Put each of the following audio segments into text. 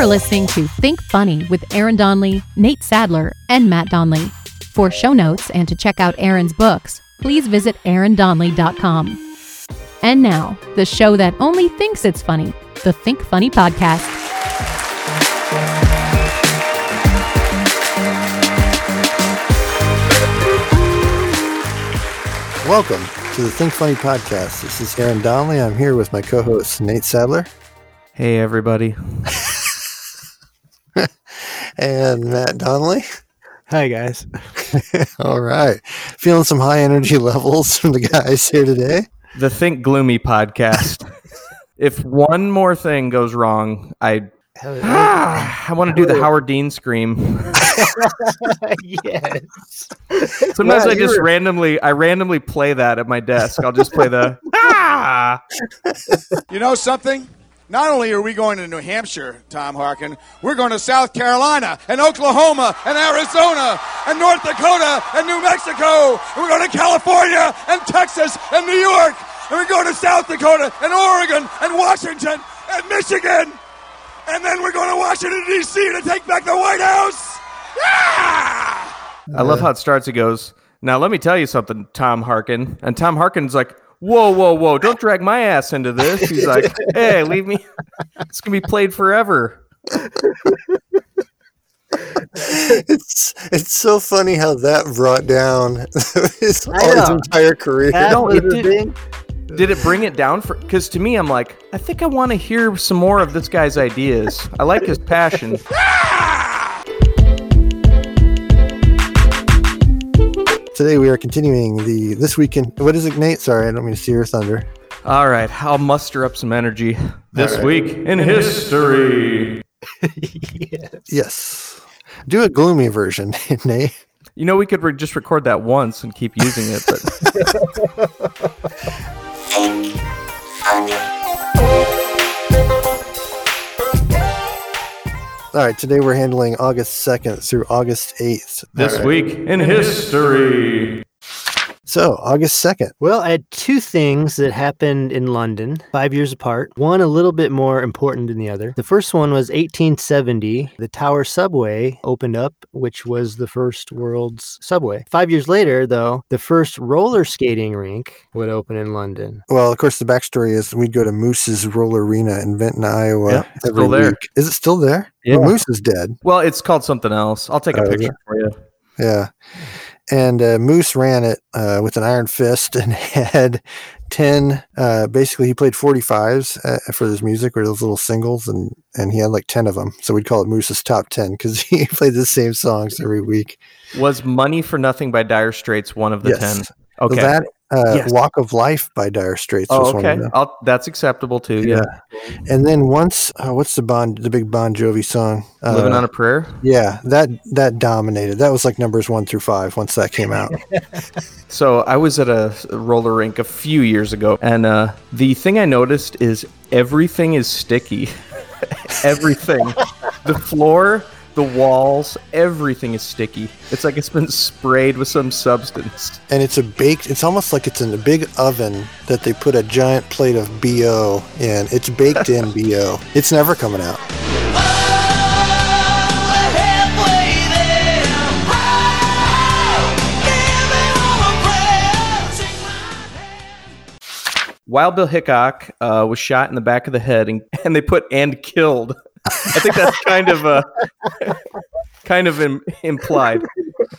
are listening to Think Funny with Aaron Donley, Nate Sadler, and Matt Donley. For show notes and to check out Aaron's books, please visit aarondonley.com. And now, the show that only thinks it's funny, the Think Funny Podcast. Welcome to the Think Funny podcast. This is Aaron Donley. I'm here with my co-host Nate Sadler Hey, everybody. and Matt Donley. Hi guys. All right, feeling some high energy levels from the guys here today. The Think Gloomy podcast. if one more thing goes wrong, I I want to do the Howard Dean scream. yes. Sometimes Yeah, I just you're- randomly I randomly play that at my desk. I'll just play the ah. You know something? Not only are we going to New Hampshire, Tom Harkin, we're going to South Carolina and Oklahoma and Arizona and North Dakota and New Mexico. And we're going to California and Texas and New York. And we're going to South Dakota and Oregon and Washington and Michigan. And then we're going to Washington, D.C. to take back the White House. Yeah! I love how it starts. It goes, now let me tell you something, Tom Harkin. And Tom Harkin's like, whoa, whoa, whoa, don't drag my ass into this. He's like, hey, leave me. It's gonna be played forever. It's it's so funny how that brought down his, all his entire career. No, it did- Did it bring it down for? Because to me, I'm like, I think I want to hear some more of this guy's ideas. I like his passion. Today we are continuing the this weekend. What is it, Nate? Sorry, I don't mean to steal your thunder. All right, I'll muster up some energy this All right. week in history. Yes, do a gloomy version, Nate. You know, we could re- just record that once and keep using it, but All right, today we're handling August 2nd through August 8th. this All right. week in history. So, August 2nd. Well, I had two things that happened in London, five years apart. One a little bit more important than the other. The first one was 1870. The Tower Subway opened up, which was the first world's subway. Five years later, though, the first roller skating rink would open in London. Well, of course, the backstory is we'd go to Moose's Roller Arena in Benton, Iowa. Yeah, it's every still there. week. Is it still there? Yeah. Well, Moose is dead. Well, it's called something else. I'll take a Oh, is picture for you. Yeah. And uh, Moose ran it uh, with an iron fist and had 10. Uh, basically, he played 45s uh, for his music or those little singles, and, and he had like 10 of them. So we'd call it Moose's top 10 because he played the same songs every week. Was "Money for Nothing" by Dire Straits one of the Yes. ten? So Okay. That uh, Yes. Walk of Life by Dire Straits was oh, one okay. of them. I'll, that's acceptable too. Yeah. And then once, uh, what's the Bon, the big Bon Jovi song? Uh, Living on a prayer. Yeah, that that dominated. That was like numbers one through five once that came out. So I was at a roller rink a few years ago, and uh, the thing I noticed is everything is sticky. everything, the floor, the walls, everything is sticky. It's like it's been sprayed with some substance. and it's a baked. It's almost like it's in a big oven that they put a giant plate of bo in. It's baked in bo. It's never coming out. Wild Bill Hickok uh, was shot in the back of the head, and, and they put "and killed." I think that's kind of uh, kind of Im- implied.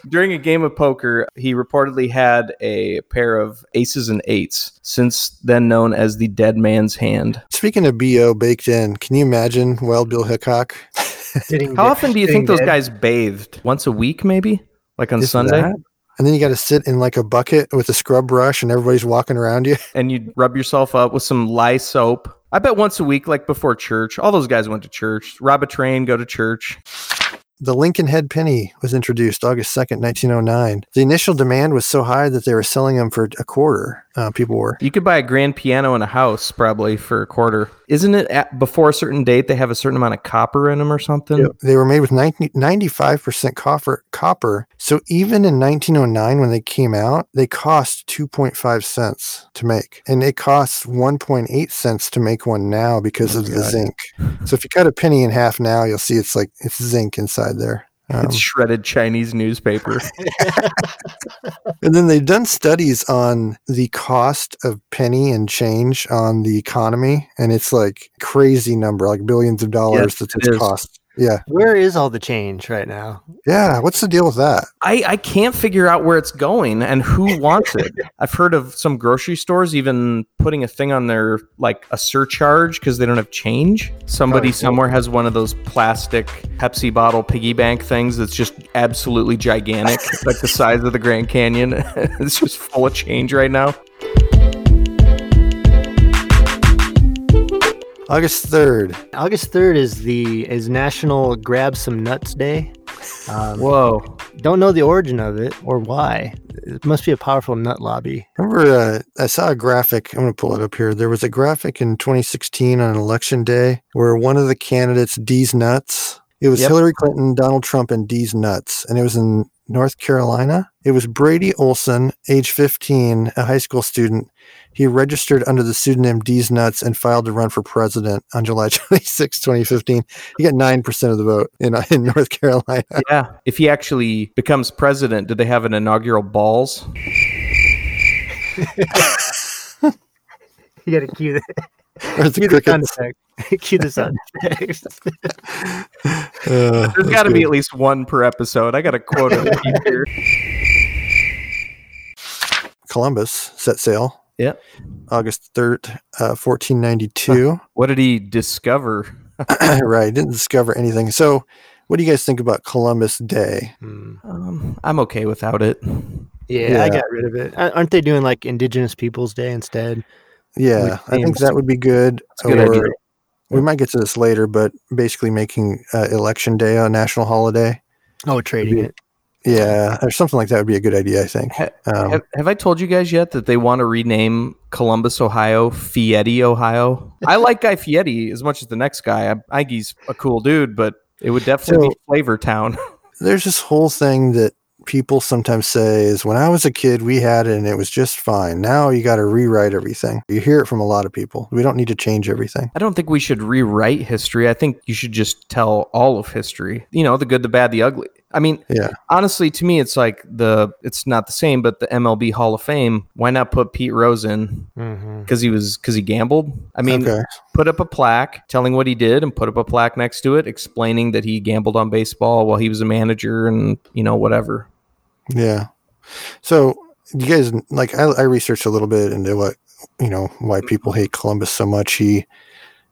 During a game of poker, he reportedly had a pair of aces and eights, since then known as the dead man's hand. Speaking of bo baked in, can you imagine Wild Bill Hickok? How dead- often do you think those dead. guys bathed? Once a week, maybe? Like on Is Sunday? that- And then you got to sit in like a bucket with a scrub brush, and everybody's walking around you. And you rub yourself up with some lye soap. I bet once a week, like before church. All those guys went to church. Rob a train, go to church. The Lincoln Head penny was introduced August 2nd, 1909. The initial demand was so high that they were selling them for a quarter. Uh, people were. You could buy a grand piano in a house probably for a quarter. Isn't it at, before a certain date they have a certain amount of copper in them or something? They were made with 95% copper, copper. So even in 1909, when they came out, they cost 2.5 cents to make. And it costs 1.8 cents to make one now because Oh, of the zinc. So if you cut a penny in half now, you'll see it's like it's zinc inside there. Um, It's shredded Chinese newspaper. and then they've done studies on the cost of penny and change on the economy. And it's like crazy number, like billions of dollars that it this is. costs. Yeah. Where is all the change right now? Yeah. What's the deal with that? I, I can't figure out where it's going and who wants it. I've heard of some grocery stores even putting a thing on their like a surcharge because they don't have change. Somebody Oh, cool. somewhere has one of those plastic Pepsi bottle piggy bank things that's just absolutely gigantic, like the size of the Grand Canyon. it's just full of change right now. August 3rd. August 3rd is the is National Grab Some Nuts Day. Um, Whoa. don't know the origin of it or why. It must be a powerful nut lobby. Remember, uh, I saw a graphic. I'm going to pull it up here. There was a graphic in 2016 on election day where one of the candidates, Deez Nuts, it was Yep. Hillary Clinton, Donald Trump, and Deez Nuts. And it was in North Carolina. It was Brady Olson, age 15, a high school student. He registered under the pseudonym Deez Nuts and filed to run for president on July 26, 2015. He got 9% of the vote in, in North Carolina. Yeah. If he actually becomes president, do they have an inaugural balls? You got to cue the, Or the cue the sound crickets. effect. cue the sound effect. Uh, There's that's got to be at least one per episode. I got a quote of the here. Columbus set sail. Yep. August 3rd, uh, 1492. What did he discover? right. Didn't discover anything. So, what do you guys think about Columbus Day? Hmm. Um, I'm okay without it. Yeah, Yeah. I got rid of it. Aren't they doing like Indigenous Peoples Day instead? Yeah, I think that would be good. a good idea. We might get to this later, but basically making uh, Election Day a national holiday. Oh, trading Yeah. it. Yeah, or something like that would be a good idea, I think. Ha- Um, Have, have I told you guys yet that they want to rename Columbus, Ohio, Fieri, Ohio? I like Guy Fieri as much as the next guy. I, I think he's a cool dude, but it would definitely be Flavor Town. there's this whole thing that people sometimes say is when I was a kid, we had it and it was just fine. Now you got to rewrite everything. You hear it from a lot of people. We don't need to change everything. I don't think we should rewrite history. I think you should just tell all of history. You know, the good, the bad, the ugly. I mean, Yeah. honestly, to me, it's like the it's not the same, but the MLB Hall of Fame. Why not put Pete Rose in Mm-hmm. because he was because he gambled? I mean, okay. put up a plaque telling what he did, and put up a plaque next to it explaining that he gambled on baseball while he was a manager, and you know whatever. Yeah. So you guys like I, I researched a little bit into what you know why people hate Columbus so much. He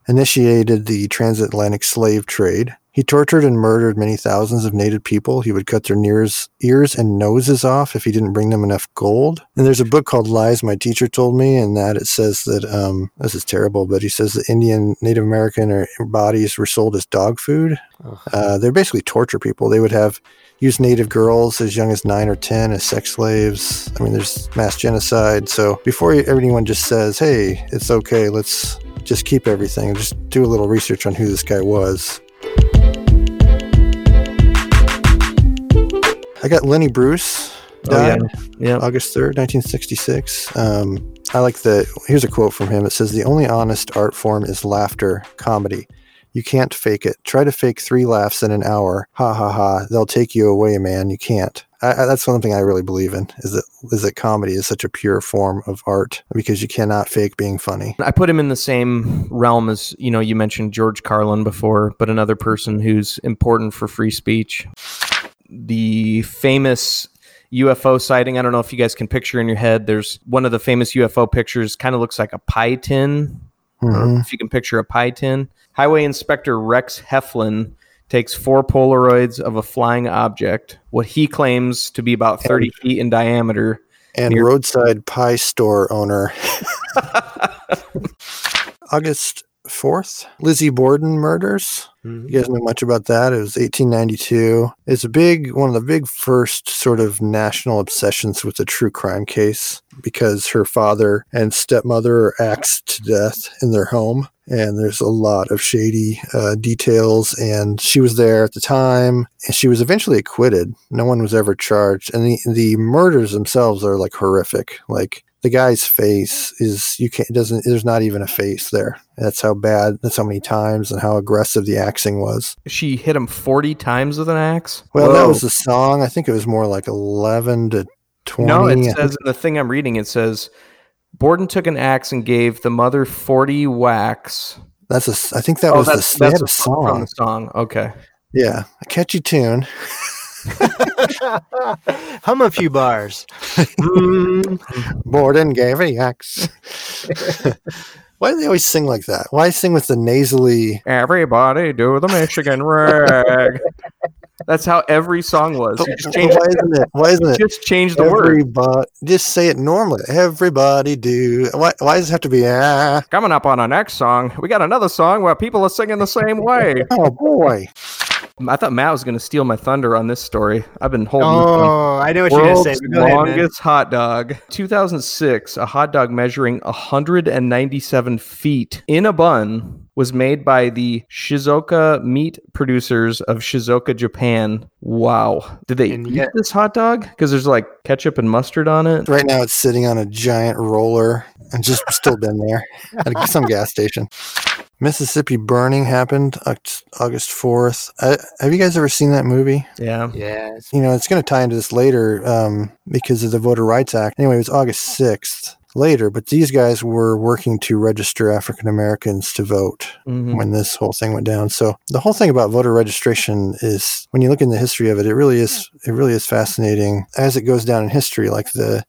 initiated the transatlantic slave trade. He tortured and murdered many thousands of native people. He would cut their ears, ears and noses off if he didn't bring them enough gold. And there's a book called Lies My Teacher Told Me, and that it says that um, this is terrible, but he says that Indian, Native American or bodies were sold as dog food. Uh, they're basically torture people. They would have used native girls as young as nine or 10 as sex slaves. I mean, there's mass genocide. So before anyone just says, hey, it's okay, let's just keep everything, just do a little research on who this guy was. I got Lenny Bruce. Died yeah. August 3rd, 1966. Um, I like the, here's a quote from him. It says, The only honest art form is laughter, comedy. You can't fake it. Try to fake three laughs in an hour. Ha ha ha. They'll take you away, man. You can't. I, I, that's one thing I really believe in is that is that comedy is such a pure form of art because you cannot fake being funny. I put him in the same realm as you know. You mentioned George Carlin before, but another person who's important for free speech. The famous UFO sighting. I don't know if you guys can picture in your head. There's one of the famous UFO pictures. Kind of looks like a pie tin. Mhm. If you can picture a pie tin. Highway Inspector Rex Heflin takes four Polaroids of a flying object, what he claims to be about 30 feet in diameter. And Near- roadside pie store owner. August 4th. Lizzie Borden murders. Mhm. You guys know much about that? It was 1892. It's a big, one of the big first sort of national obsessions with a true crime case because her father and stepmother are axed to death in their home. And there's a lot of shady uh, details. And she was there at the time, and she was eventually acquitted. No one was ever charged. And the the murders themselves are like horrific. Like the guy's face is you can't doesn't there's not even a face there. That's how bad. That's how many times and how aggressive the axing was. She hit him 40 times with an axe. Well, that was the song. I think it was more like 11 to 20. No, it says in the thing I'm reading, it says Borden took an axe and gave the mother 40 whacks. that's a. I think that oh, was the, that's, they had that's a song. the song. Okay. Yeah, a catchy tune. Hum a few bars. Borden gave a axe. Why do they always sing like that? Why sing with the nasally? Everybody do the Michigan rag. That's how every song was. You just change, why isn't it? Why isn't it? just change the word. Everybody, just say it normally. Everybody do. Why? Why does it have to be? Ah, Coming up on our next song, we got another song where people are singing the same way. oh boy. I thought Matt was going to steal my thunder on this story. I've been holding this oh, I know what you're gonna say. World's but Go ahead, longest hot dog. 2006, a hot dog measuring 197 feet in a bun was made by the Shizuoka meat producers of Shizuoka, Japan. Wow. Did they And eat yet- this hot dog? Because there's like ketchup and mustard on it. Right now, it's sitting on a giant roller and just still been there at some gas station. Mississippi burning happened August 4th. Uh, have you guys ever seen that movie? Yeah. Yes. You know, it's going to tie into this later um, because of the Voter Rights Act. Anyway, it was August 6th later, but these guys were working to register African Americans to vote Mhm. when this whole thing went down. So the whole thing about voter registration is when you look in the history of it, it really is it really is fascinating as it goes down in history. Like the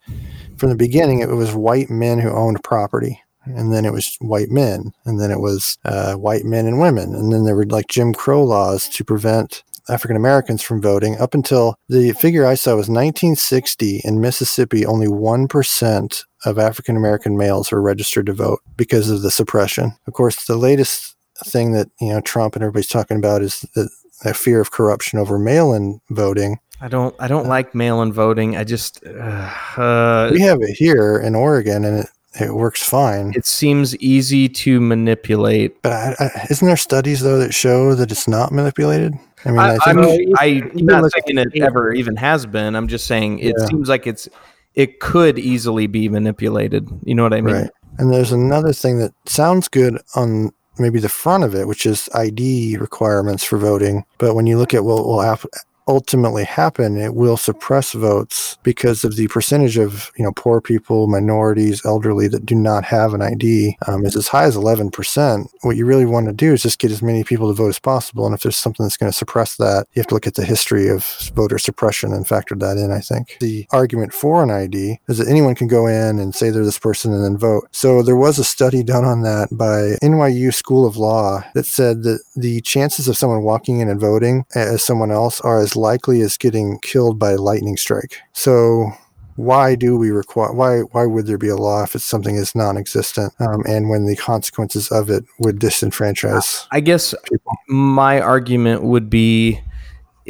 from the beginning, it was white men who owned property. And then it was white men, and then it was uh, white men and women, and then there were like Jim Crow laws to prevent African Americans from voting. Up until the figure I saw was 1960 in Mississippi, only one percent of African American males were registered to vote because of the suppression. Of course, the latest thing that you know Trump and everybody's talking about is the, the fear of corruption over mail-in voting. I don't. I don't like mail-in voting. I just. Uh, uh, We have it here in Oregon, and it, it works fine. it seems easy to manipulate. But I, I, isn't there studies though that show that it's not manipulated? I mean, I, I, think I'm, I, am not saying it ever even has been. I'm just saying it Yeah. seems like it's it could easily be manipulated. You know what I mean? right. And there's another thing that sounds good on maybe the front of it, which is ID requirements for voting. But when you look at what will hap- ultimately happen, it will suppress votes because of the percentage of you know poor people, minorities, elderly that do not have an ID um, is as high as 11%. What you really want to do is just get as many people to vote as possible. And if there's something that's going to suppress that, you have to look at the history of voter suppression and factor that in. I think the argument for an ID is that anyone can go in and say they're this person and then vote. So there was a study done on that by NYU School of Law that said that the chances of someone walking in and voting as someone else are as likely as getting killed by a lightning strike. So why do we require why why would there be a law if it's something that's non-existent um, and when the consequences of it would disenfranchise I guess people my argument would be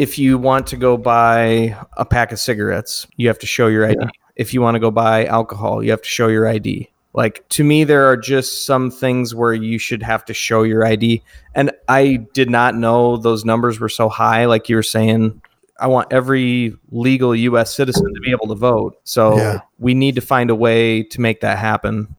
if you want to go buy a pack of cigarettes, you have to show your ID. If you want to go buy alcohol, you have to show your ID. Like to me, there are just some things where you should have to show your ID. And I did not know those numbers were so high. Like you were saying, I want every legal US citizen to be able to vote. So Yeah. we need to find a way to make that happen.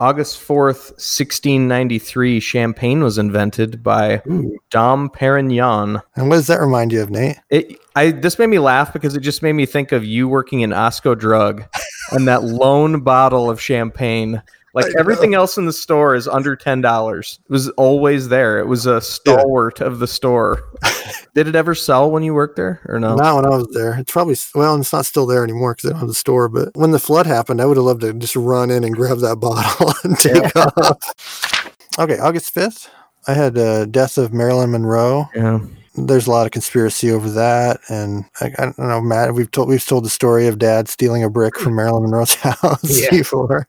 August 4th, 1693, champagne was invented by Ooh. Dom Perignon. and what does that remind you of nate It, I this made me laugh because it just made me think of you working in Osco Drug and that lone bottle of champagne. Like everything else in the store is under ten dollars. It was always there. It was a stalwart of the store. Did it ever sell when you worked there or no? Not when I was there. It's probably well, it's not still there anymore because they don't have the store. But when the flood happened, I would have loved to just run in and grab that bottle and take off. Okay, August fifth, I had uh, death of Marilyn Monroe. Yeah. There's a lot of conspiracy over that, and I, I don't know, Matt. We've told we've told the story of Dad stealing a brick from Marilyn Monroe's house Yeah. before.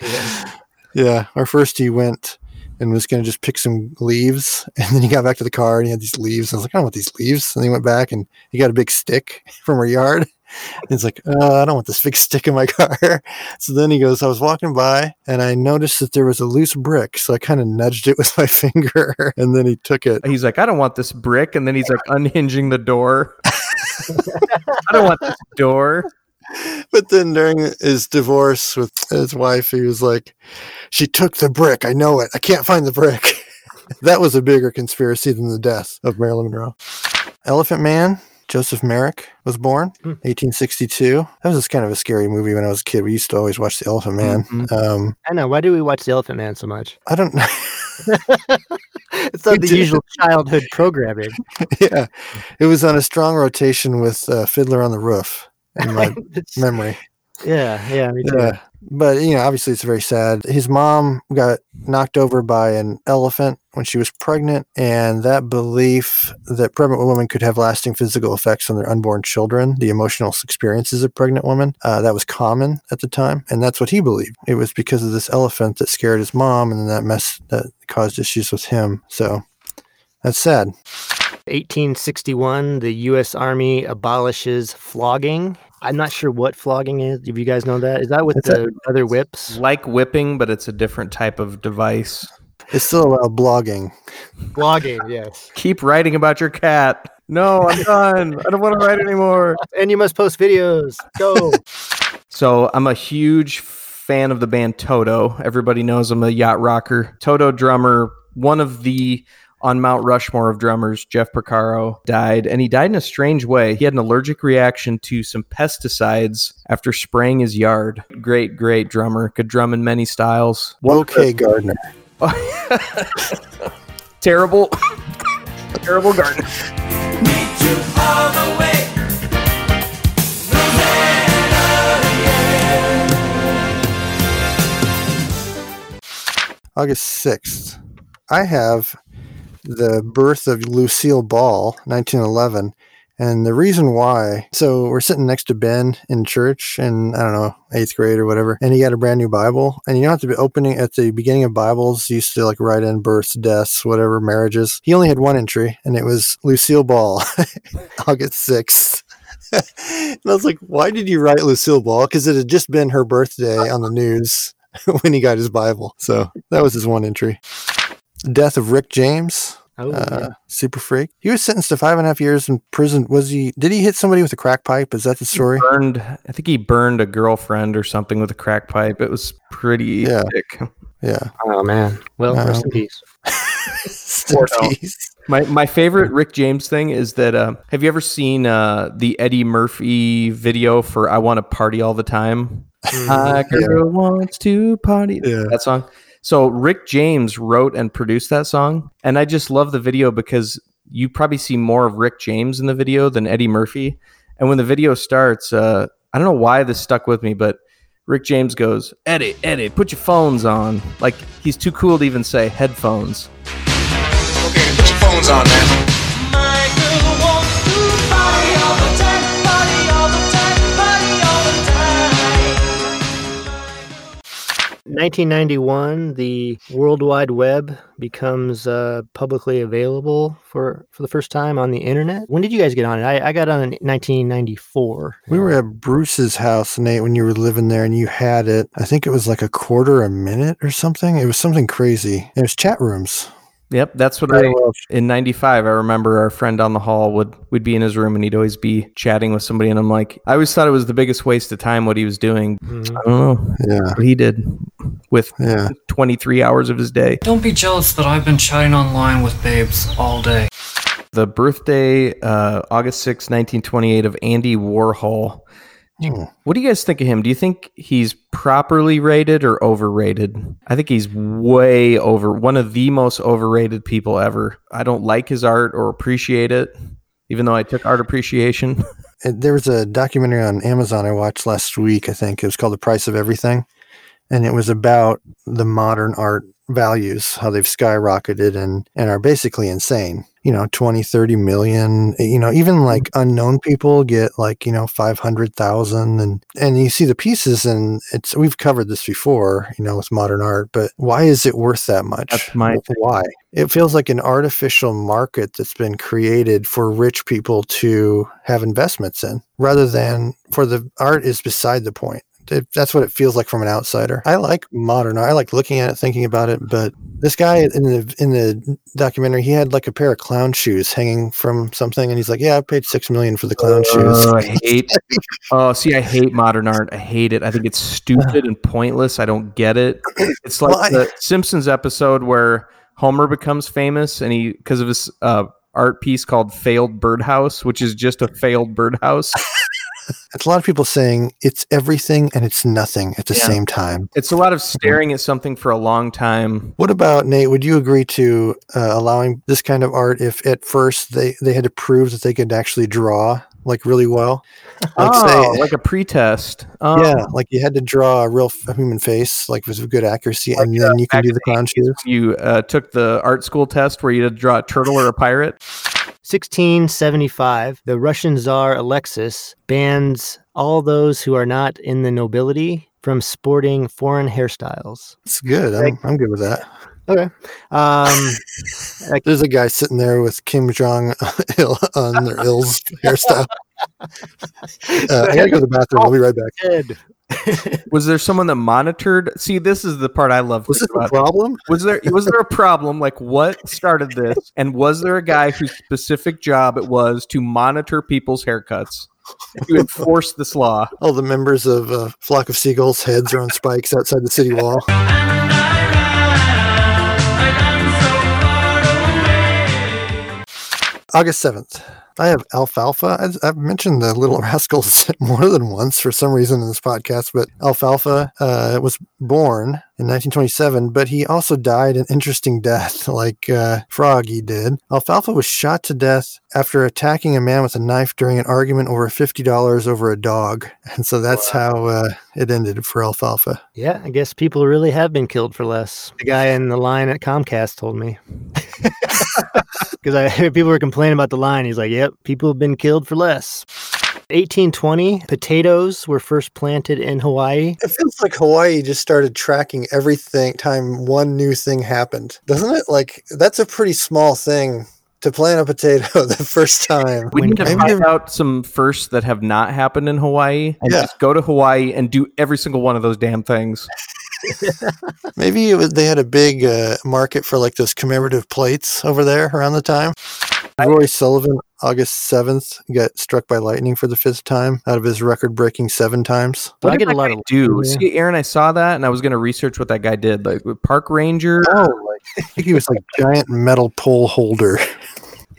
Yes. Yeah, our first he went and was going to just pick some leaves. And then he got back to the car and he had these leaves. I was like, I don't want these leaves. And he went back and he got a big stick from our yard. And he's like, uh, I don't want this big stick in my car. So then he goes, I was walking by and I noticed that there was a loose brick. So I kind of nudged it with my finger and then he took it. He's like, I don't want this brick, and then he's like unhinging the door. I don't want this door. But then during his divorce with his wife, he was like, She took the brick. I know it. I can't find the brick. that was a bigger conspiracy than the death of Marilyn Monroe. Elephant Man, Joseph Merrick was born, Hmm. 1862. That was just kind of a scary movie when I was a kid. We used to always watch The Elephant Man. Mhm. Um, I know. Why do we watch The Elephant Man so much? I don't know. It's not the usual childhood programming. yeah, it was on a strong rotation with uh, Fiddler on the Roof in my memory. Yeah, yeah, me too. Yeah. But you know, obviously it's very sad. His mom got knocked over by an elephant when she was pregnant, and that belief that pregnant women could have lasting physical effects on their unborn children, the emotional experiences of pregnant women, uh, that was common at the time, and that's what he believed. It was because of this elephant that scared his mom, and then that mess that caused issues with him. So that's sad. 1861, the U.S. Army abolishes flogging. I'm not sure what flogging is. If you guys know that, is that with It's the other whips? Like whipping, but it's a different type of device. It's still allowed blogging. Blogging, yes. Keep writing about your cat. No, I'm done. I don't want to write anymore. And you must post videos. Go. So I'm a huge fan of the band Toto. Everybody knows I'm a yacht rocker. Toto drummer, one of the on Mount Rushmore of drummers, Jeff Porcaro, died, and he died in a strange way. He had an allergic reaction to some pesticides after spraying his yard. Great, great drummer. Could drum in many styles. Okay, Gardner. Terrible, terrible garden. August 6th. I have the birth of Lucille Ball, 1911. And the reason why, so we're sitting next to Ben in church in, I don't know, eighth grade or whatever, and he got a brand new Bible. And you don't have to be opening at the beginning of Bibles, you used to like write in births, deaths, whatever, marriages. He only had one entry, and it was Lucille Ball, August 6th. and I was like, why did you write Lucille Ball? Because it had just been her birthday on the news when he got his Bible. So that was his one entry. Death of Rick James, Oh, uh, yeah. super freak. He was sentenced to five and a half years in prison. Was he? Did he hit somebody with a crack pipe? Is that the story? Burned. I think he burned a girlfriend or something with a crack pipe. It was pretty Yeah. sick. Yeah. Oh man. Well, rest in Um, peace. Poor Still hell. My my favorite Rick James thing is that uh, have you ever seen uh, the Eddie Murphy video for "I Want to Party All the Time"? My girl wants to party. Yeah. That song. So Rick James wrote and produced that song, and I just love the video because you probably see more of Rick James in the video than Eddie Murphy. And when the video starts, uh, I don't know why this stuck with me, but Rick James goes, "Eddie, Eddie, put your phones on." Like he's too cool to even say headphones. Okay, put your phones on, man. 1991, the World Wide Web becomes uh, publicly available for, for the first time on the internet. When did you guys get on it? I, I got on in 1994. We were at Bruce's house, Nate, when you were living there, and you had it. I think it was like a quarter a minute or something. It was something crazy. It was chat rooms. Yep, that's what I in '95. I remember our friend down the hall would would be in his room and he'd always be chatting with somebody, and I'm like, I always thought it was the biggest waste of time what he was doing. Mhm. I don't know Yeah. what he did with Yeah. 23 hours of his day. Don't be jealous that I've been chatting online with babes all day. The birthday, uh, August 6, 1928, of Andy Warhol. Hmm. What do you guys think of him? Do you think he's properly rated or overrated? I think he's way over, one of the most overrated people ever. I don't like his art or appreciate it, even though I took art appreciation. There was a documentary on Amazon I watched last week, I think. It was called The Price of Everything. And it was about the modern art values, how they've skyrocketed and, and are basically insane. You know, 20, 30 million, you know, even mm-hmm. like unknown people get like, you know, 500,000 and, and you see the pieces and it's, we've covered this before, you know, with modern art, but why is it worth that much? That's my Wh- why? It feels like an artificial market that's been created for rich people to have investments in rather than for the art is beside the point. It, that's what it feels like from an outsider. I like modern art. I like looking at it, thinking about it. But this guy in the in the documentary, he had like a pair of clown shoes hanging from something, and he's like, "Yeah, I paid six million for the clown shoes." Oh, I hate. Oh, see, I hate modern art. I hate it. I think it's stupid and pointless. I don't get it. It's like Well, I- the Simpsons episode where Homer becomes famous and he because of his uh, art piece called "Failed Birdhouse," which is just a failed birdhouse. It's a lot of people saying it's everything and it's nothing at the Yeah. same time. It's a lot of staring at something for a long time. What about Nate? Would you agree to uh, allowing this kind of art if at first they they had to prove that they could actually draw like really well? Like oh, say, like a pretest. Um, yeah, like you had to draw a real human face, like with good accuracy, and then you can do the clown shoes. You uh, took the art school test where you had to draw a turtle or a pirate. 1675, the Russian Tsar Alexis bans all those who are not in the nobility from sporting foreign hairstyles. It's good. I'm, I'm good with that. Okay. Um, There's a guy sitting there with Kim Jong Il on their Il's hairstyle. Uh, I gotta go to the bathroom. I'll be right back. Was there someone that monitored? See, this is the part I love. Was this a problem? Was there was there a problem? Like what started this? And was there a guy whose specific job it was to monitor people's haircuts? To enforce this law. All the members of a flock of seagulls' heads are on spikes outside the city wall. August 7th. I have Alfalfa. I've, mentioned the Little Rascals more than once for some reason in this podcast, but Alfalfa uh, was born in 1927, but he also died an interesting death, like uh, Froggy did. Alfalfa was shot to death after attacking a man with a knife during an argument over $50 over a dog. And so that's how uh, it ended for Alfalfa. yeah, I guess people really have been killed for less. The guy in the line at Comcast told me. Because I people were complaining about the line. He's like, "Yep, people have been killed for less." 1820, potatoes were first planted in Hawaii. It feels like Hawaii just started tracking everything time one new thing happened, doesn't it? Like that's a pretty small thing to plant a potato the first time. We When- need to Maybe find they're- out some firsts that have not happened in Hawaii and Yeah. just go to Hawaii and do every single one of those damn things. Maybe it was, they had a big uh, market for like those commemorative plates over there around the time. Roy Sullivan, August 7th, got struck by lightning for the fifth time out of his record breaking seven times. So I get did a lot of do. Yeah. See, Aaron, I saw that and I was going to research what that guy did. Like park ranger, Oh, like, I think he was like giant metal pole holder.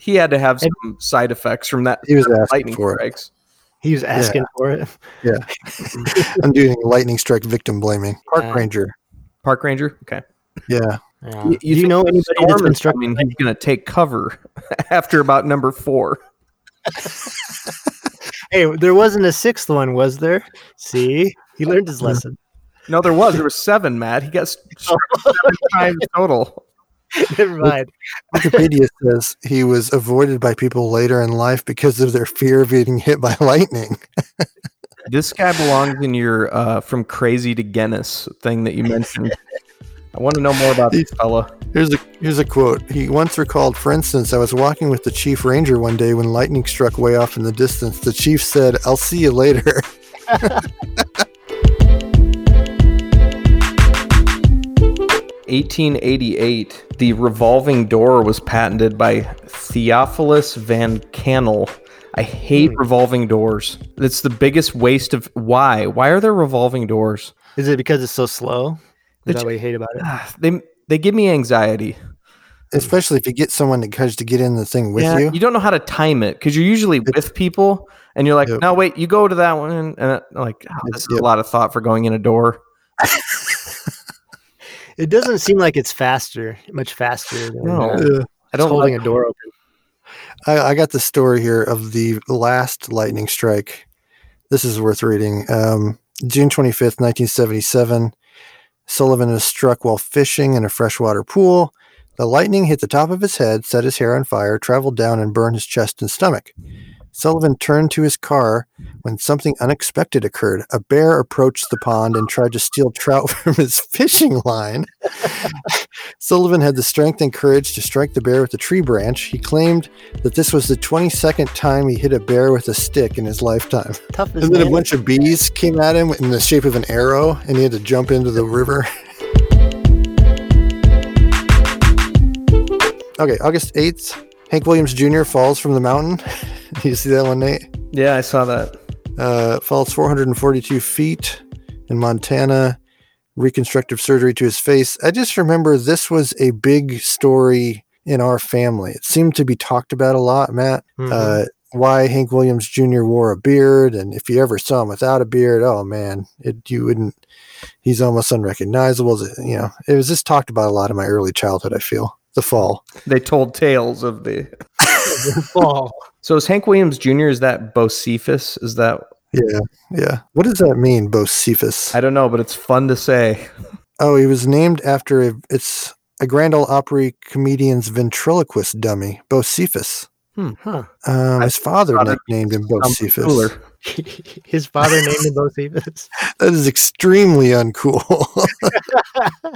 he had to have some side effects from that He was asking lightning for it. strikes. He was asking for it. Yeah, I'm doing lightning strike victim blaming. Park Uh, ranger. Park ranger, okay. Yeah. Yeah. You, Do you know anybody that's storm been is struck? coming, he's going to take cover after about number four. Hey, there wasn't a sixth one, was there? See, he learned his lesson. No, there was. There was seven, Matt. He got struck seven times total. Never mind. Wikipedia says he was avoided by people later in life because of their fear of getting hit by lightning. This guy belongs in your uh, from crazy to Guinness thing that you mentioned. I want to know more about this fella. Here's a here's a quote. He once recalled, for instance, I was walking with the chief ranger one day when lightning struck way off in the distance. The chief said, "I'll see you later." 1888, the revolving door was patented by Theophilus Van Kannel. I hate revolving doors. It's the biggest waste of why? Why are there revolving doors? Is it because it's so slow? Is It's- that what you hate about it? Ah, They they give me anxiety. Especially if you get someone that tries to get in the thing with Yeah, you. don't know how to time it because you're usually with people and you're like, Yep. no, wait, you go to that one, and uh, like, oh, this is Yep. a lot of thought for going in a door. It doesn't seem like it's faster, much faster. Than, No. uh, Yeah. I don't holding like a door open. I, I got the story here of the last lightning strike. This is worth reading. Um, June 25th, 1977. Sullivan is struck while fishing in a freshwater pool. The lightning hit the top of his head, set his hair on fire, traveled down, and burned his chest and stomach. Sullivan turned to his car when something unexpected occurred. A bear approached the pond and tried to steal trout from his fishing line. Sullivan had the strength and courage to strike the bear with a tree branch. He claimed that this was the 22nd time he hit a bear with a stick in his lifetime. Tough And then a bunch of bees came at him in the shape of an arrow, and he had to jump into the river. okay, August 8th, Hank Williams Jr. falls from the mountain. you see that one, Nate? Yeah, I saw that. Uh, falls 442 feet in Montana. Reconstructive surgery to his face. I just remember this was a big story in our family. It seemed to be talked about a lot, Matt. Mhm. Uh, why Hank Williams Jr. wore a beard, and if you ever saw him without a beard, oh man, it you wouldn't. He's almost unrecognizable. You know, it was just talked about a lot in my early childhood. I feel the fall. They told tales of the. fall. So is Hank Williams Jr. Is that Bocephus? Is that Yeah, yeah. What does that mean, Bocephus? I don't know, but it's fun to say. Oh, he was named after a, it's a Grand Ole Opry comedian's ventriloquist dummy, Bocephus. Huh. Um, his father nicknamed him Bocephus. Cooler. His father named him Bocephus. That is extremely uncool.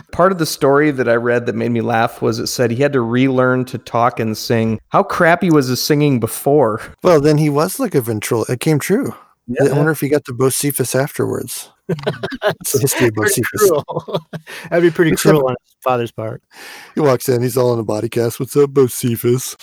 Part of the story that I read that made me laugh was it said he had to relearn to talk and sing. How crappy was his singing before? well, then he was like a ventriloquist. It came true. I wonder if he got the Bocephus afterwards. it's the history of Pretty Bocephus. That'd be pretty Except- cruel on his father's part. He walks in, he's all in a body cast. What's up, Bocephus?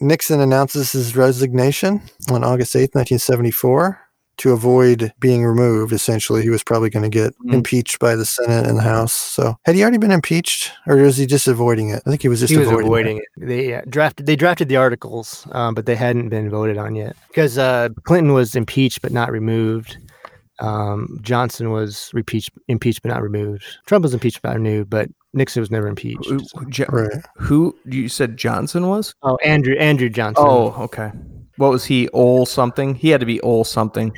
Nixon announces his resignation on August 8th, 1974, to avoid being removed. Essentially, he was probably going to get Mm. impeached by the Senate and the House. So, had he already been impeached, or was he just avoiding it? I think he was just he was avoiding, avoiding it. They uh, drafted. They drafted the articles, um, but they hadn't been voted on yet because uh, Clinton was impeached but not removed. Um, Johnson was impeached, impeached but not removed. Trump was impeached but not removed, but Nixon was never impeached. Who, Jo- Right. who you said Johnson was? Oh, Andrew Andrew Johnson. Oh, okay. What was he? Ole something? He had to be Ole something.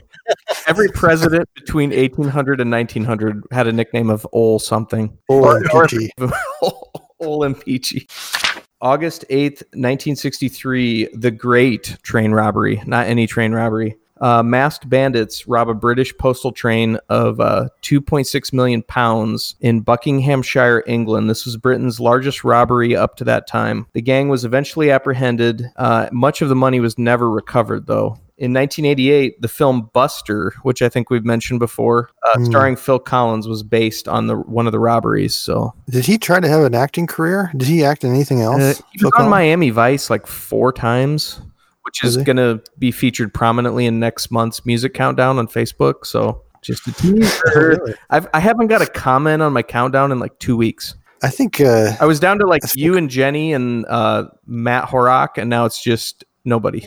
Every president between 1800 and 1900 had a nickname of Ole something. Or Or- or- impeachy. Ole and Peachy. August 8th, 1963, the Great Train Robbery, not any train robbery. Uh, masked bandits rob a British postal train of uh, 2.6 million pounds in Buckinghamshire, England. This was Britain's largest robbery up to that time. The gang was eventually apprehended. Uh, much of the money was never recovered, though. In 1988, the film Buster, which I think we've mentioned before, uh, Hmm. starring Phil Collins, was based on the one of the robberies. So Did he try to have an acting career? Did he act in anything else? uh, he Phil was on Collins? Miami Vice like four times, which Is is going to be featured prominently in next month's music countdown on Facebook. So just a teaser. Oh, really? I've, I haven't got a comment on my countdown in like two weeks. I think uh, I was down to like you and Jenny and uh, Matt Horak, and now it's just nobody.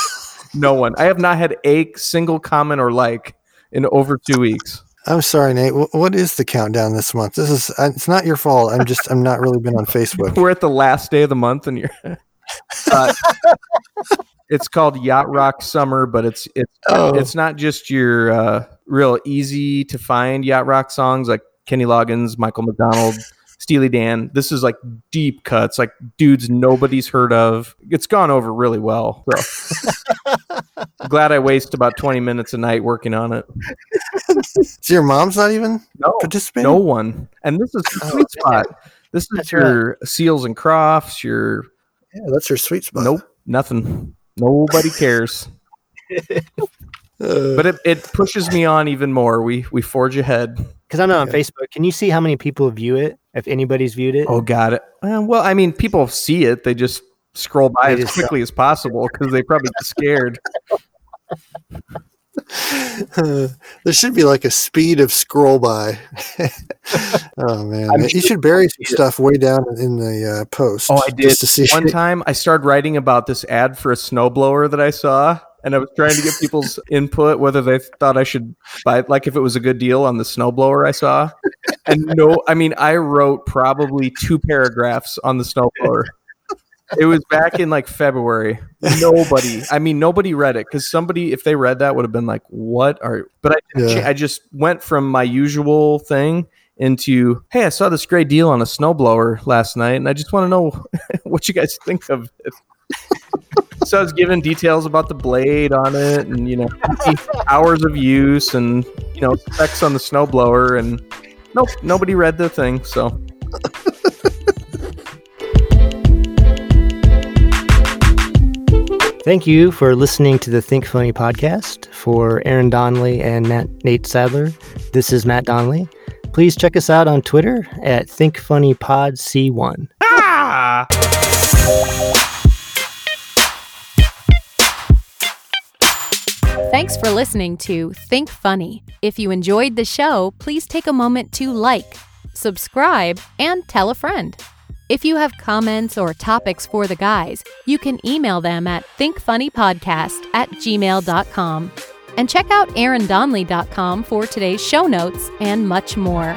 no one. I have not had a single comment or like in over two weeks. I'm sorry, Nate. Wh- what is the countdown this month? This is uh, it's not your fault. I'm just I'm not really been on Facebook. We're at the last day of the month, and you're. Uh, it's called Yacht Rock Summer, but it's it's Oh. it's not just your uh, real easy to find yacht rock songs like Kenny Loggins, Michael McDonald, Steely Dan. This is like deep cuts, like dudes nobody's heard of. It's gone over really well. So glad I waste about twenty minutes a night working on it. So your mom's not even No, participating. no one. And this is the Oh, sweet spot. This is That's your Seals and Crofts, your Yeah, that's your sweet spot. Nope, nothing. Nobody cares. But it, it pushes me on even more. We we forge ahead. Because I'm not on Yeah. Facebook. Can you see how many people view it? If anybody's viewed it? Oh, got it. Uh, well, I mean, people see it. They just scroll by They as just quickly as possible because they probably get scared. there should be like a speed of scroll by. oh man, I'm you should bury some stuff way down in the uh, post. Oh, I did. to see. One time, I started writing about this ad for a snowblower that I saw, and I was trying to get people's input whether they thought I should buy, it, like, if it was a good deal on the snowblower I saw. And no, I mean, I wrote probably two paragraphs on the snowblower. It was back in like February. Nobody, I mean, nobody read it because somebody, if they read that, would have been like, "What are?" But I, Yeah. I just went from my usual thing into, hey, I saw this great deal on a snowblower last night, and I just want to know what you guys think of it. so I was given details about the blade on it, and you know, hours of use, and you know, specs on the snowblower, and nope, nobody read the thing. So Thank you for listening to the Think Funny podcast. For Aaron Donley and Matt, Nate Sadler, this is Matt Donley. Please check us out on Twitter at ThinkFunnyPodC1. ah. Thanks for listening to Think Funny. If you enjoyed the show, please take a moment to like, subscribe, and tell a friend. If you have comments or topics for the guys, you can email them at thinkfunnypodcast at gmail.com. And check out aarondonley.com for today's show notes and much more.